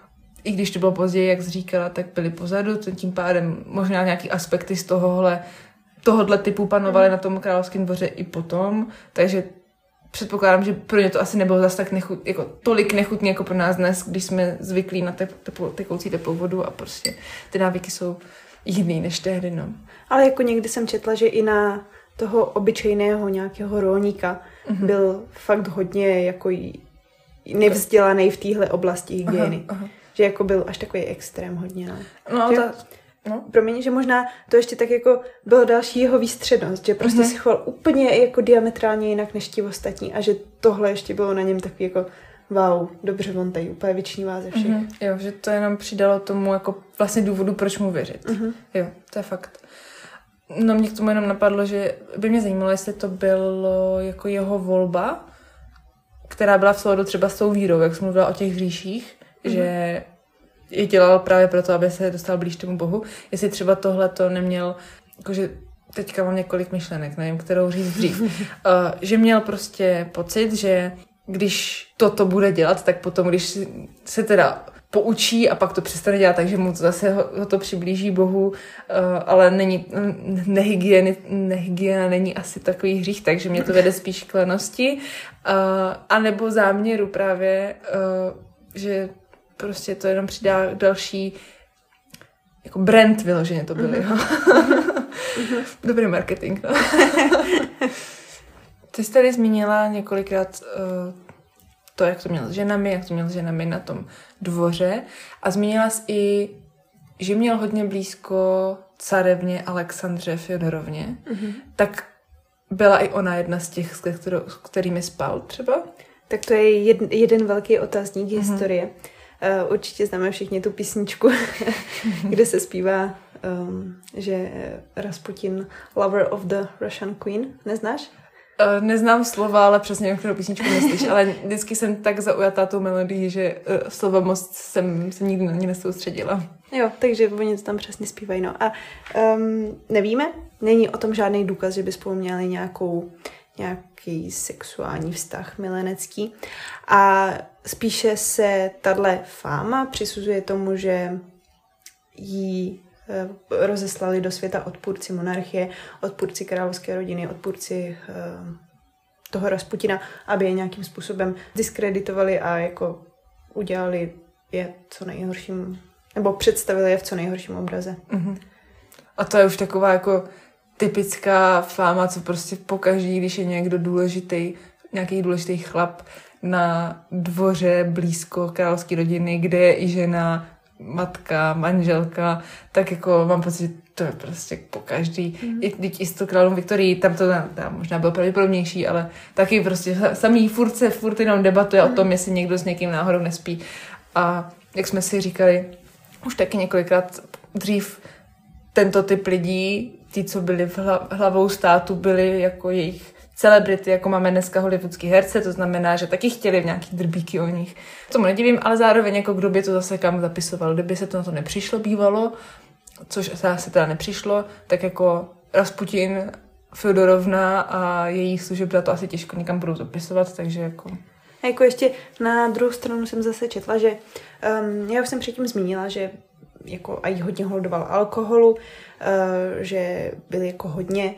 B: i když to bylo později, jak jsi říkala, tak byli pozadu, tím pádem možná nějaký aspekty z tohohle, tohohle typu panovaly mm. na tom královském dvoře i potom, takže předpokládám, že pro ně to asi nebylo zase tak nechut, jako tolik nechutný jako pro nás dnes, když jsme zvyklí na tep, teplo, tekoucí teplou vodu a prostě ty návyky jsou jiný než tehdy, no.
A: Ale jako někdy jsem četla, že i na toho obyčejného nějakého rolníka mm-hmm. byl fakt hodně jako nevzdělaný v téhle oblasti hygieny. Aha, aha. Že jako byl až takový extrém hodně, no.
B: No,
A: že,
B: ta, No.
A: Promiň, že možná to ještě tak jako bylo další jeho výstřednost, že prostě mm-hmm. si choval úplně jako diametrálně jinak než ti ostatní a že tohle ještě bylo na něm takový jako wow, dobře, on tady úplně vyčnívá ze všech. Mm-hmm.
B: Jo, že to jenom přidalo tomu jako vlastně důvodu, proč mu věřit. Mm-hmm. Jo, to je fakt. No mě k tomu jenom napadlo, že by mě zajímalo, jestli to bylo jako jeho volba, která byla v souladu třeba s tou vírou, jak jsem mluvila o těch hříších, mm-hmm. že je dělal právě proto, aby se dostal blíž tomu Bohu. Jestli třeba tohle to neměl, jakože teďka mám několik myšlenek, nevím, kterou říct dřív, uh, (laughs) že měl prostě pocit, že když toto bude dělat, tak potom, když se teda poučí a pak to přestane dělat, takže mu zase ho, ho to přiblíží Bohu, uh, ale není, nehygieny, nehygiena není asi takový hřích, takže mě to vede spíš k lenosti, uh, anebo záměru právě, uh, že prostě to jenom přidá další jako brand vyloženě to byly. Mm-hmm. Dobrý marketing, no. (laughs) Ty jsi tady zmínila několikrát uh, to, jak to měl s ženami, jak to měl s ženami na tom dvoře a zmínila jsi i, že měl hodně blízko carevně Alexandře Fjodorovně, mm-hmm. tak byla i ona jedna z těch, s, kterou, s kterými spal třeba?
A: Tak to je jed, jeden velký otazník mm-hmm. historie. Uh, určitě známe všichni tu písničku, (laughs) kde se zpívá, um, že Rasputin, lover of the Russian queen. Neznáš?
B: Uh, neznám slova, ale přesně vím, kterou písničku myslíš, ale vždycky jsem tak zaujatá tou melodií, že uh, slova moc jsem se nikdy na ní nesoustředila.
A: Jo, takže oni to tam přesně zpívají. No. A um, nevíme, není o tom žádný důkaz, že by spolu měli nějakou, nějaký sexuální vztah milenecký. A spíše se tahle fáma přisuzuje tomu, že jí eh, rozeslali do světa odpůrci monarchie, odpůrci královské rodiny, odpůrci eh, toho Rasputina, aby je nějakým způsobem diskreditovali a jako udělali je co nejhorším, nebo představili je v co nejhorším obraze. Mm-hmm.
B: A to je už taková jako typická fáma, co prostě pokaží, když je někdo důležitý, nějaký důležitý chlap, na dvoře blízko královské rodiny, kde je i žena, matka, manželka, tak jako mám pocit, že to je prostě po každý. Mm. I, i, i s to králem Viktorii, tam to tam možná bylo pravděpodobnější, ale taky prostě samý furt se furt jenom debatuje mm. o tom, jestli někdo s někým náhodou nespí. A jak jsme si říkali, už taky několikrát dřív tento typ lidí, ti, co byli v hlavou státu, byli jako jejich celebrity, jako máme dneska hollywoodský herce, to znamená, že taky chtěli v nějaký drbíky o nich. Tomu nedivím, ale zároveň jako kdo by to zase kam zapisoval, kdyby se to na to nepřišlo bývalo, což se teda nepřišlo, tak jako Rasputin, Fedorovna a její služebna to asi těžko nikam budou zapisovat, takže jako...
A: A jako ještě na druhou stranu jsem zase četla, že um, já už jsem předtím zmínila, že jako a jí hodně holodoval alkoholu, uh, že byl jako hodně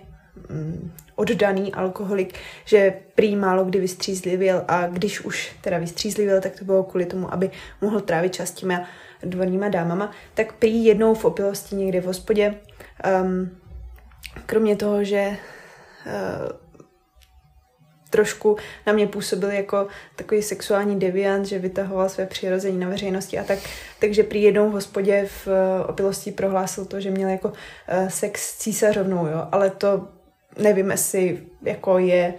A: um, oddaný alkoholik, že prý málo kdy vystřízlivěl a když už teda vystřízlivěl, tak to bylo kvůli tomu, aby mohl trávit čas těma dvorníma dámama, tak prý jednou v opilosti někde v hospodě, um, kromě toho, že uh, trošku na mě působil jako takový sexuální deviant, že vytahoval své přirození na veřejnosti a tak. Takže při jednou v hospodě v eh, opilosti prohlásil to, že měl jako uh, sex s císařovnou, jo. Ale to nevím, jestli jako je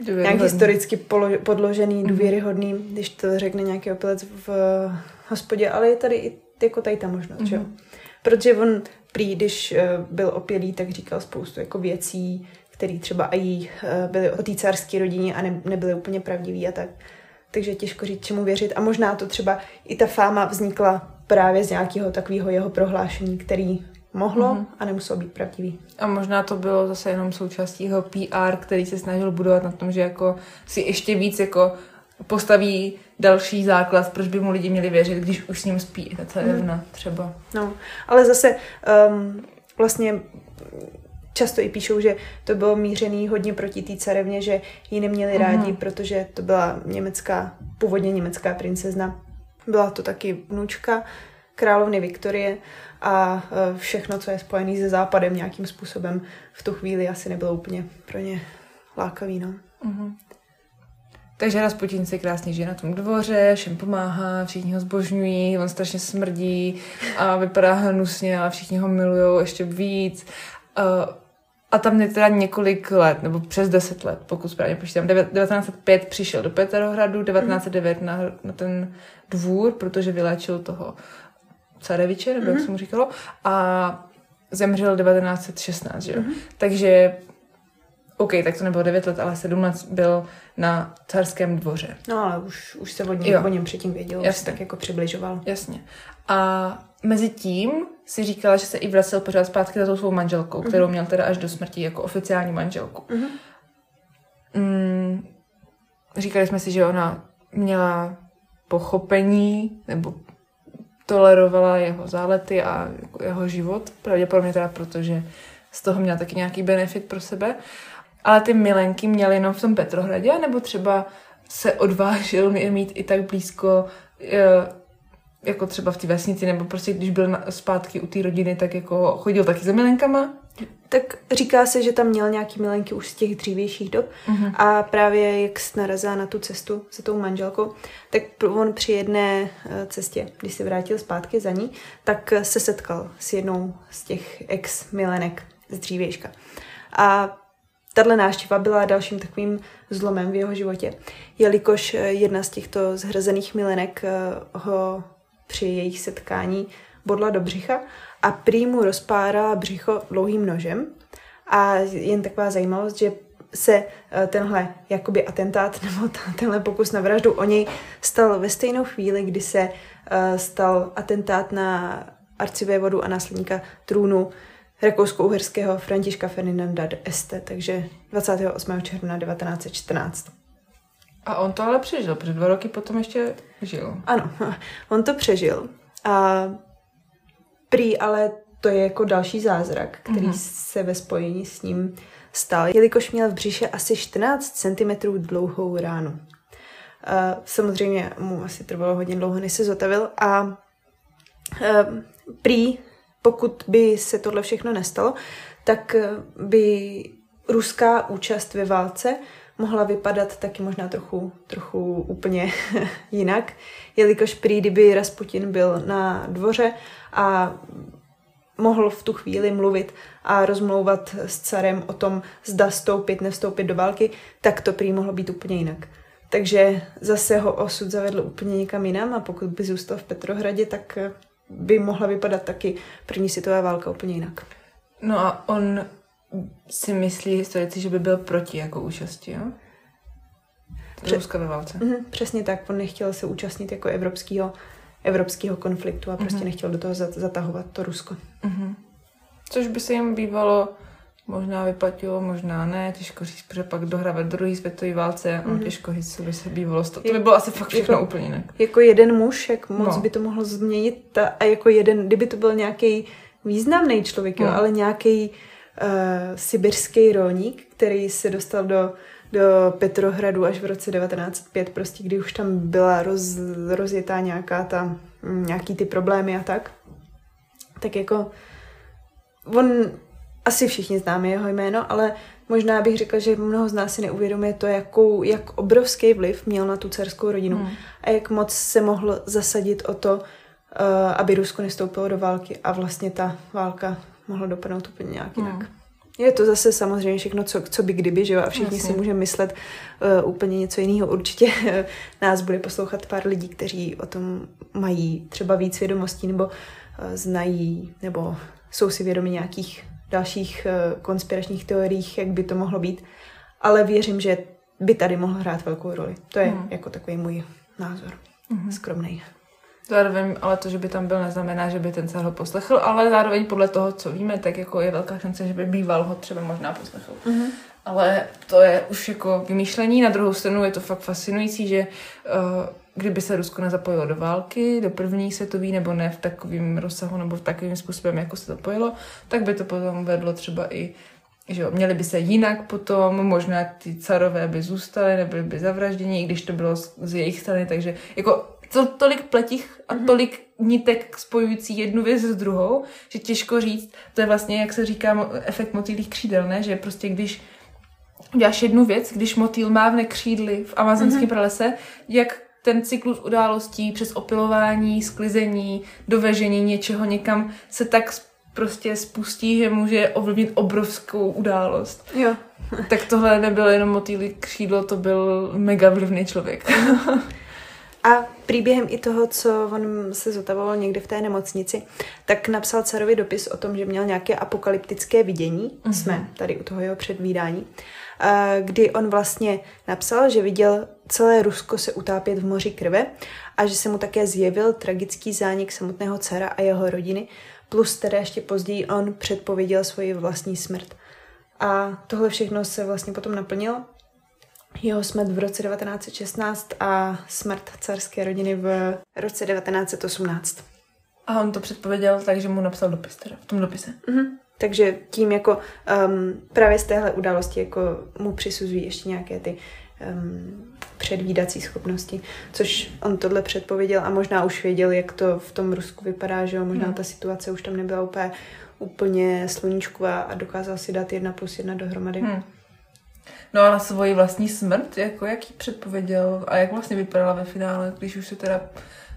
A: nějak historicky polo- podložený, mhm. důvěryhodný, mm-hmm. když to řekne nějaký opilec v uh, hospodě, ale je tady i jako tady ta možnost, mm-hmm. že jo. Mhm. Protože on prý, když uh, byl opilý, tak říkal spoustu jako věcí, který třeba i uh, byly o té carské rodině a ne, nebyly úplně pravdivý a tak. Takže těžko říct, čemu věřit. A možná to třeba i ta fáma vznikla právě z nějakého takového jeho prohlášení, který mohlo mm-hmm. a nemuselo být pravdivý.
B: A možná to bylo zase jenom součástí jeho PR, který se snažil budovat na tom, že jako si ještě víc jako postaví další základ, proč by mu lidi měli věřit, když už s ním spí ta celevna mm. třeba.
A: No, ale zase um, vlastně často i píšou, že to bylo mířený hodně proti té carevně, že ji neměli rádi, mm-hmm. protože to byla německá, původně německá princezna. Byla to taky vnučka královny Viktorie a e, všechno, co je spojené se západem nějakým způsobem v tu chvíli asi nebylo úplně pro ně lákavý. No. Mm-hmm.
B: Takže Rasputin si krásně žije na tom dvoře, všem pomáhá, všichni ho zbožňují, on strašně smrdí a vypadá hnusně a všichni ho milují ještě víc. Uh, a tam je teda několik let, nebo přes deset let, pokud správně počítám. 1905 přišel do Petrohradu, 1909 na, na ten dvůr, protože vyléčil toho careviče, nebo mm-hmm. jak mhm. se mu říkalo, a zemřel 1916, že jo. Mm-hmm. Takže, OK, tak to nebylo 9 let, ale 7 let byl na carském dvoře.
A: No ale už, už se o něm, o něm předtím věděl, Jasně. už se tak jako přibližoval.
B: Jasně. A mezi tím si říkala, že se i vracel pořád zpátky za tou svou manželkou, mm-hmm. kterou měl teda až do smrti jako oficiální manželku. Mm-hmm. Mm, říkali jsme si, že ona měla pochopení nebo tolerovala jeho zálety a jeho život, pravděpodobně teda protože z toho měla taky nějaký benefit pro sebe. Ale ty milenky měl jenom v tom Petrohradě, nebo třeba se odvážil mít i tak blízko jako třeba v té vesnici, nebo prostě když byl zpátky u té rodiny, tak jako chodil taky za milenkama?
A: Tak říká se, že tam měl nějaký milenky už z těch dřívějších dob uh-huh. a právě jak narazá na tu cestu se tou manželkou, tak on při jedné eh, cestě, když se vrátil zpátky za ní, tak se setkal s jednou z těch ex-milenek z dřívějška. A tahle návštěva byla dalším takovým zlomem v jeho životě, jelikož eh, jedna z těchto zhrzených milenek eh, ho při jejich setkání bodla do břicha a prý mu rozpárala břicho dlouhým nožem. A jen taková zajímavost, že se eh, tenhle jakoby atentát (laughs) nebo tenhle pokus na vraždu o něj stal ve stejnou chvíli, kdy se eh, stal atentát na arcivévodu a následníka trůnu rakousko-uherského Františka Ferdinanda d'Este, takže 28. června 1914.
B: A on to ale přežil, protože dva roky potom ještě žil.
A: Ano, (laughs) on to přežil. A prý ale to je jako další zázrak, který mm-hmm. se ve spojení s ním stal, jelikož měl v břiše asi 14 cm dlouhou ránu. Uh, samozřejmě mu asi trvalo hodně dlouho, než se zotavil a uh, prý, pokud by se tohle všechno nestalo, tak by ruská účast ve válce mohla vypadat taky možná trochu, trochu úplně (laughs) jinak, jelikož prý, kdyby Rasputin byl na dvoře a mohl v tu chvíli mluvit a rozmlouvat s carem o tom, zda stoupit, nevstoupit do války, tak to prý mohlo být úplně jinak. Takže zase ho osud zavedl úplně někam jinam a pokud by zůstal v Petrohradě, tak by mohla vypadat taky první světová válka úplně jinak.
B: No a on si myslí historici, že by byl proti jako účasti, jo? Pře- Ruska ve válce.
A: Mm, přesně tak, on nechtěl se účastnit jako evropského evropského konfliktu a prostě mm-hmm. nechtěl do toho zatahovat to Rusko. Mm-hmm.
B: Což by se jim bývalo možná vyplatilo, možná ne, těžko říct, protože pak dohrávat druhý světový válce, mm-hmm. no, těžko říct, co by se bývalo. To, to by bylo asi fakt všechno jako, úplně jinak.
A: Jako jeden muž, jak moc no. by to mohlo změnit a, a jako jeden, kdyby to byl nějaký významný člověk, no. jo, ale nějaký uh, sibirský rolník, který se dostal do, do Petrohradu až v roce 1905, prostě kdy už tam byla roz, rozjetá nějaká ta, nějaký ty problémy a tak. Tak jako on, asi všichni známe jeho jméno, ale Možná bych řekla, že mnoho z nás si neuvědomuje to, jakou, jak obrovský vliv měl na tu dcerskou rodinu hmm. a jak moc se mohl zasadit o to, uh, aby Rusko nestoupilo do války a vlastně ta válka mohla dopadnout úplně nějak jinak. Hmm. Je to zase samozřejmě všechno, co, co by kdyby, že jo, a všichni Jasně. si můžeme myslet uh, úplně něco jiného. Určitě uh, (laughs) nás bude poslouchat pár lidí, kteří o tom mají třeba víc vědomostí, nebo uh, znají, nebo jsou si vědomi nějakých dalších uh, konspiračních teoriích, jak by to mohlo být. Ale věřím, že by tady mohlo hrát velkou roli. To je hmm. jako takový můj názor. Hmm. Skromný.
B: Zároveň, ale to, že by tam byl, neznamená, že by ten se ho poslechl, ale zároveň podle toho, co víme, tak jako je velká šance, že by býval ho třeba možná poslechl. Mm-hmm. Ale to je už jako vymýšlení. Na druhou stranu je to fakt fascinující, že uh, kdyby se Rusko nezapojilo do války, do první světové, nebo ne v takovém rozsahu, nebo v takovým způsobem, jako se to pojilo, tak by to potom vedlo třeba i že jo, měli by se jinak potom, možná ty carové by zůstaly, nebyly by zavražděni, i když to bylo z, z jejich strany, takže jako to, tolik pletích a mm-hmm. tolik nitek spojující jednu věc s druhou, že těžko říct, to je vlastně, jak se říká, efekt motýlých křídel, ne? že prostě když děláš jednu věc, když motýl mávne křídly v amazonském mm-hmm. pralese, jak ten cyklus událostí přes opilování, sklizení, dovežení něčeho někam se tak prostě spustí, že může ovlivnit obrovskou událost.
A: Jo.
B: tak tohle nebylo jenom motýlí křídlo, to byl mega vlivný člověk. (laughs)
A: A příběhem i toho, co on se zotavoval někde v té nemocnici, tak napsal carovi dopis o tom, že měl nějaké apokalyptické vidění. Mm-hmm. Jsme tady u toho jeho předvídání. Kdy on vlastně napsal, že viděl celé Rusko se utápět v moři krve a že se mu také zjevil tragický zánik samotného dcera a jeho rodiny, plus teda ještě později on předpověděl svoji vlastní smrt. A tohle všechno se vlastně potom naplnilo jeho smrt v roce 1916 a smrt carské rodiny v roce 1918.
B: A on to předpověděl tak, že mu napsal dopis teda, v tom dopise.
A: Mm-hmm. Takže tím jako um, právě z téhle události jako mu přisuzují ještě nějaké ty um, předvídací schopnosti, což on tohle předpověděl a možná už věděl, jak to v tom Rusku vypadá, že jo, možná hmm. ta situace už tam nebyla úplně, úplně sluníčková a dokázal si dát jedna plus jedna dohromady. Hmm.
B: No a svoji vlastní smrt, jako jak ji předpověděl a jak vlastně vypadala ve finále, když už se teda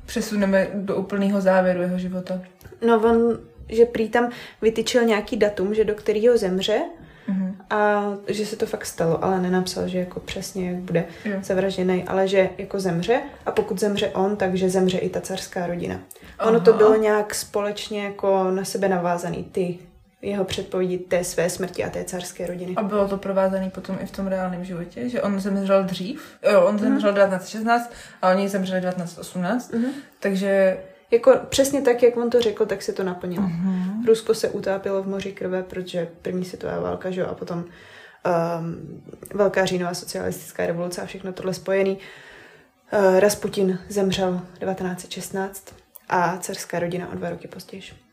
B: přesuneme do úplného závěru jeho života?
A: No on, že prý tam vytyčil nějaký datum, že do kterého zemře mm-hmm. a že se to fakt stalo, ale nenapsal, že jako přesně jak bude jo. zavražděný, ale že jako zemře a pokud zemře on, takže zemře i ta carská rodina. Aha. Ono to bylo nějak společně jako na sebe navázaný, ty jeho předpovědi té své smrti a té carské rodiny.
B: A bylo to provázané potom i v tom reálném životě, že on zemřel dřív, jo, on zemřel mm. 1916 a oni zemřeli 1918, mm. takže...
A: Jako přesně tak, jak on to řekl, tak se to naplnilo. Mm. Rusko se utápilo v moři krve, protože první světová válka, že jo, a potom um, Velká říjnová socialistická revoluce a všechno tohle spojený. Uh, Rasputin zemřel 1916 a carská rodina o dva roky později.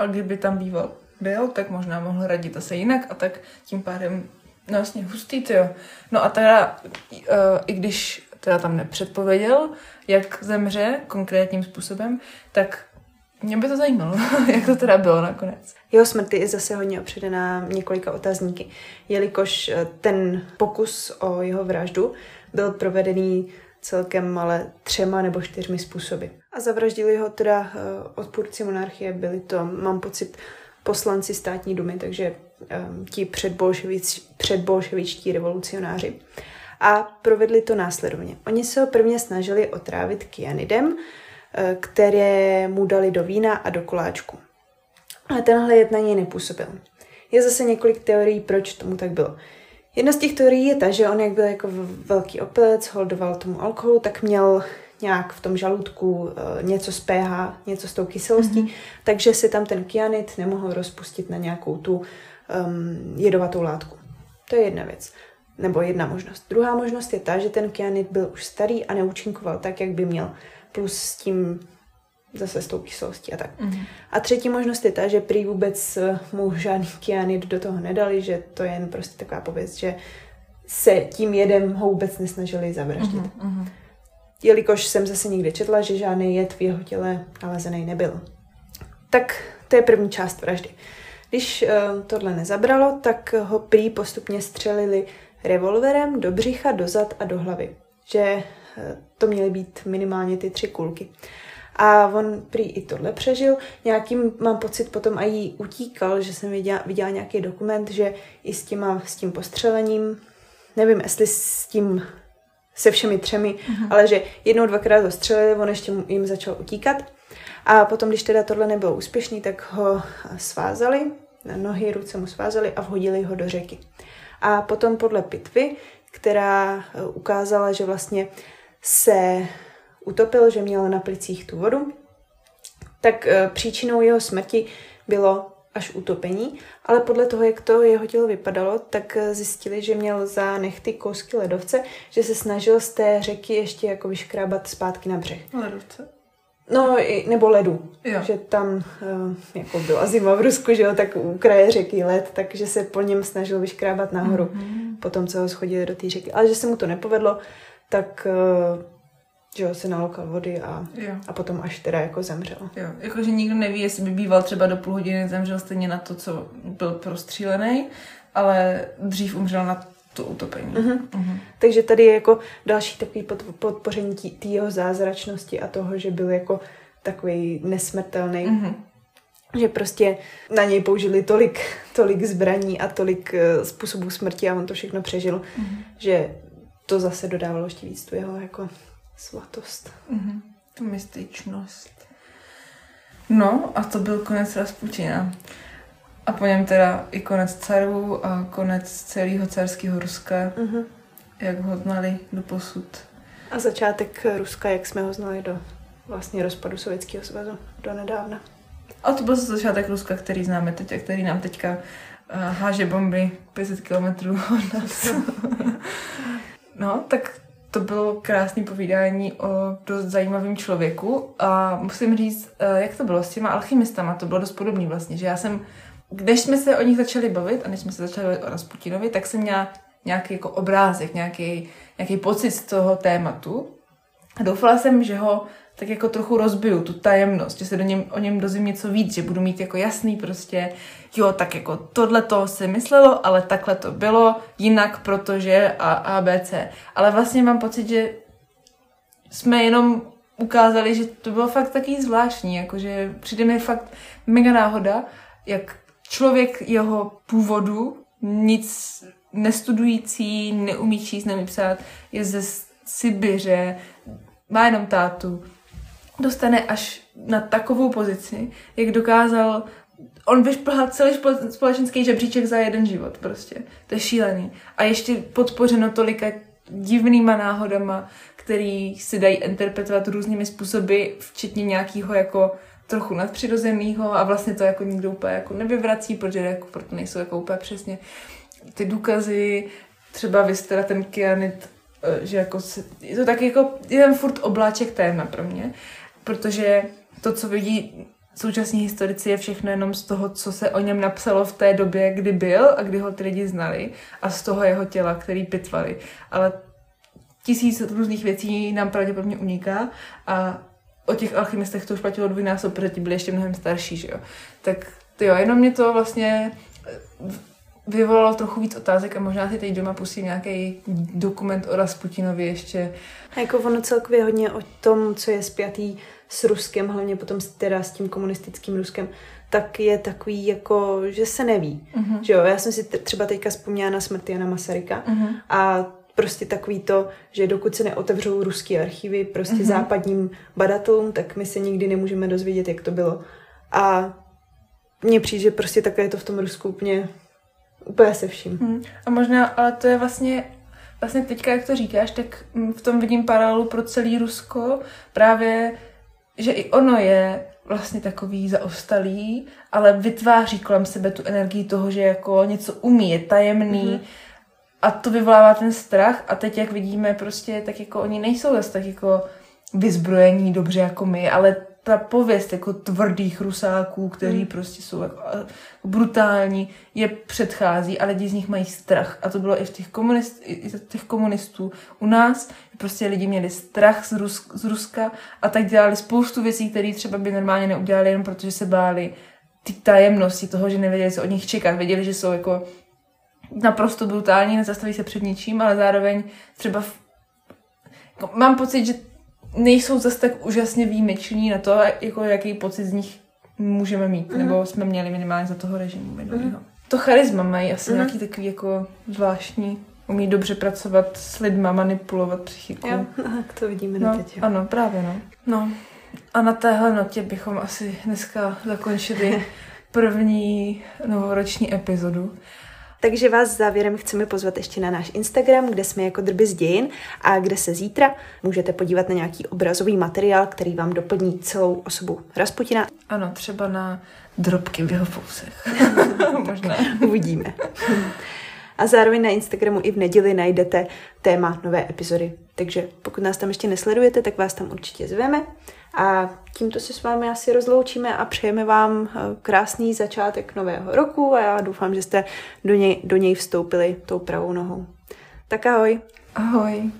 B: A kdyby tam býval byl, tak možná mohl radit zase jinak a tak tím pádem no vlastně hustý, jo. No a teda, uh, i když teda tam nepředpověděl, jak zemře konkrétním způsobem, tak mě by to zajímalo, (laughs) jak to teda bylo nakonec.
A: Jeho smrti je zase hodně opředená několika otazníky, jelikož eh, ten pokus o jeho vraždu byl provedený celkem ale třema nebo čtyřmi způsoby. A zavraždili ho teda uh, odpůrci monarchie, byli to, mám pocit, poslanci státní dumy, takže um, ti předbolševič, předbolševičtí revolucionáři. A provedli to následovně. Oni se ho prvně snažili otrávit kyanidem, uh, které mu dali do vína a do koláčku. Ale tenhle jed na něj nepůsobil. Je zase několik teorií, proč tomu tak bylo. Jedna z těch teorií je ta, že on jak byl jako velký opilec, holdoval tomu alkoholu, tak měl nějak v tom žaludku uh, něco z pH, něco s tou kyselostí, mm-hmm. takže se tam ten kyanid nemohl rozpustit na nějakou tu um, jedovatou látku. To je jedna věc. Nebo jedna možnost. Druhá možnost je ta, že ten kyanid byl už starý a neúčinkoval tak, jak by měl. Plus s tím zase s tou kyselostí a tak. Mm-hmm. A třetí možnost je ta, že prý vůbec eh, mu žádný kyanid do toho nedali, že to je jen prostě taková pověst, že se tím jedem ho vůbec nesnažili zavraždit. Mm-hmm. Jelikož jsem zase někde četla, že žádný jed v jeho těle nalezený nebyl. Tak to je první část vraždy. Když uh, tohle nezabralo, tak ho prý postupně střelili revolverem do břicha, do zad a do hlavy. Že uh, to měly být minimálně ty tři kulky. A on prý i tohle přežil. Nějakým, mám pocit, potom a jí utíkal, že jsem viděla, viděla nějaký dokument, že i s, těma, s tím postřelením, nevím, jestli s tím se všemi třemi, uh-huh. ale že jednou, dvakrát ho střelili, on ještě jim začal utíkat. A potom, když teda tohle nebylo úspěšný, tak ho svázali, nohy, ruce mu svázali a vhodili ho do řeky. A potom podle pitvy, která eh, ukázala, že vlastně se utopil, že měl na plicích tu vodu, tak eh, příčinou jeho smrti bylo až utopení, ale podle toho, jak to jeho tělo vypadalo, tak eh, zjistili, že měl za nechty kousky ledovce, že se snažil z té řeky ještě jako vyškrábat zpátky na břeh.
B: Ledovce?
A: No, nebo ledu.
B: Jo.
A: Že tam uh, jako byla zima v Rusku, že jo, tak u kraje řeky led, takže se po něm snažil vyškrábat nahoru, mm-hmm. potom co ho schodili do té řeky. Ale že se mu to nepovedlo, tak uh, že jo, se nalokal vody a,
B: Jo.
A: a potom až teda jako zemřel.
B: Jo, jakože nikdo neví, jestli by býval třeba do půl hodiny, zemřel stejně na to, co byl prostřílený, ale dřív umřel na to utopení.
A: Mhm.
B: Mhm.
A: Takže tady je jako další takový pod, podpoření té jeho zázračnosti a toho, že byl jako takový nesmrtelný.
B: Mhm.
A: Že prostě na něj použili tolik, tolik zbraní a tolik uh, způsobů smrti a on to všechno přežil,
B: Mhm.
A: že to zase dodávalo ještě víc tu jeho jako svatost.
B: Mhm. Tu mystičnost. No a to byl konec Rasputina. A po něm teda i konec carů a konec celého carského Ruska,
A: Uh-huh.
B: jak ho znali do posud.
A: A začátek Ruska, jak jsme ho znali do vlastně rozpadu Sovětského svazu do nedávna.
B: A to byl začátek Ruska, který známe teď a který nám teďka uh, háže bomby 500 kilometrů od nás. (laughs) no, tak to bylo krásné povídání o dost zajímavém člověku a musím říct, eh, jak to bylo s těma alchymistama, to bylo dost podobné vlastně, že já jsem, když jsme se o nich začali bavit a než jsme se začali bavit o Rasputinovi, tak jsem měla nějaký jako obrázek, nějaký, nějaký pocit z toho tématu. A doufala jsem, že ho tak jako trochu rozbiju, tu tajemnost, že se do něm, o něm dozvím něco víc, že budu mít jako jasný prostě, jo, tak jako tohle to si myslelo, ale takhle to bylo, jinak protože a A, B, C. Ale vlastně mám pocit, že jsme jenom ukázali, že to bylo fakt taky zvláštní, jakože přijde mi fakt mega náhoda, jak člověk jeho původu, nic nestudující, neumí číst, neumí psát, je ze Sibiře, má jenom tátu, dostane až na takovou pozici, jak dokázal on vyšplhal celý společenský žebříček za jeden život prostě. To je šílený. A ještě podpořeno tolika divnýma náhodama, který si dají interpretovat různými způsoby, včetně nějakého jako trochu nadpřirozeného a vlastně to jako nikdo úplně jako nevyvrací, protože jako proto nejsou jako úplně přesně ty důkazy, třeba vy jste ten kyanit, eh, že jako se, je to taky jako jeden furt obláček téma pro mě, protože to, co vidí současní historici, je všechno jenom z toho, co se o něm napsalo v té době, kdy byl a kdy ho ty lidi znali a z toho jeho těla, který pitvali. Ale tisíc různých věcí nám pravděpodobně uniká a o těch alchymistech to už platilo dvojnásob, protože ti byli ještě mnohem starší, že jo. Tak to jo, jenom mě to vlastně eh, vyvolalo trochu víc otázek a možná si teď doma pustím nějaký dokument o Rasputinovi ještě.
A: A jako ono celkově hodně o tom, co je spjatý s Ruskem, hlavně potom s- teda s tím komunistickým Ruskem, tak je takový jako, že se neví.
B: Mhm.
A: Že jo, já jsem si třeba teďka vzpomněla na smrt Jana Masaryka
B: Mhm.
A: a prostě takový to, že dokud se neotevřou ruské archivy prostě
B: Mhm.
A: západním badatelům, tak my se nikdy nemůžeme dozvědět, jak to bylo. A mně přijde, že prostě takhle je to v tom Rusku úplně, úplně se vším.
B: Hmm. A možná, ale to je vlastně, vlastně teďka, jak to říkáš, tak mm, v tom vidím paralelu pro celý Rusko, právě, že i ono je vlastně takový zaostalý, ale vytváří kolem sebe tu energii toho, že jako něco umí, je tajemný
A: Mhm.
B: a to vyvolává ten strach a teď, jak vidíme, prostě tak jako oni nejsou zase tak jako vyzbrojení dobře jako my, ale ta pověst jako tvrdých rusáků, který
A: Mm.
B: prostě jsou jako a, brutální, je předchází a lidi z nich mají strach. A to bylo i v těch, komunist, i v těch komunistů. U nás prostě lidi měli strach z, Rus, z Ruska a tak dělali spoustu věcí, které třeba by normálně neudělali jenom protože se báli ty tajemnosti toho, že nevěděli, co od nich čekat. Věděli, že jsou jako naprosto brutální, nezastaví se před ničím, ale zároveň třeba v... jako, mám pocit, že nejsou zase tak úžasně výjimeční na to, jako jaký pocit z nich můžeme mít, mm. nebo jsme měli minimálně za toho režimu minulého. Mm. To charisma mají asi mm. nějaký takový jako zvláštní, umí dobře pracovat s lidma, manipulovat psychiku.
A: Jo, (laughs) tak to vidíme
B: no,
A: teď. Jo.
B: Ano, právě no. No, a na téhle notě bychom asi dneska zakončili (laughs) první novoroční epizodu.
A: Takže vás závěrem chceme pozvat ještě na náš Instagram, kde jsme jako drby z dějin a kde se zítra můžete podívat na nějaký obrazový materiál, který vám doplní celou osobu Rasputina.
B: Ano, třeba na drobky v jeho fousech. (laughs) Možná.
A: Uvidíme. A zároveň na Instagramu i v neděli najdete téma nové epizody. Takže pokud nás tam ještě nesledujete, tak vás tam určitě zveme. A tímto se s vámi asi rozloučíme a přejeme vám eh, krásný začátek nového roku a já doufám, že jste do něj, do něj vstoupili tou pravou nohou. Tak ahoj.
B: Ahoj.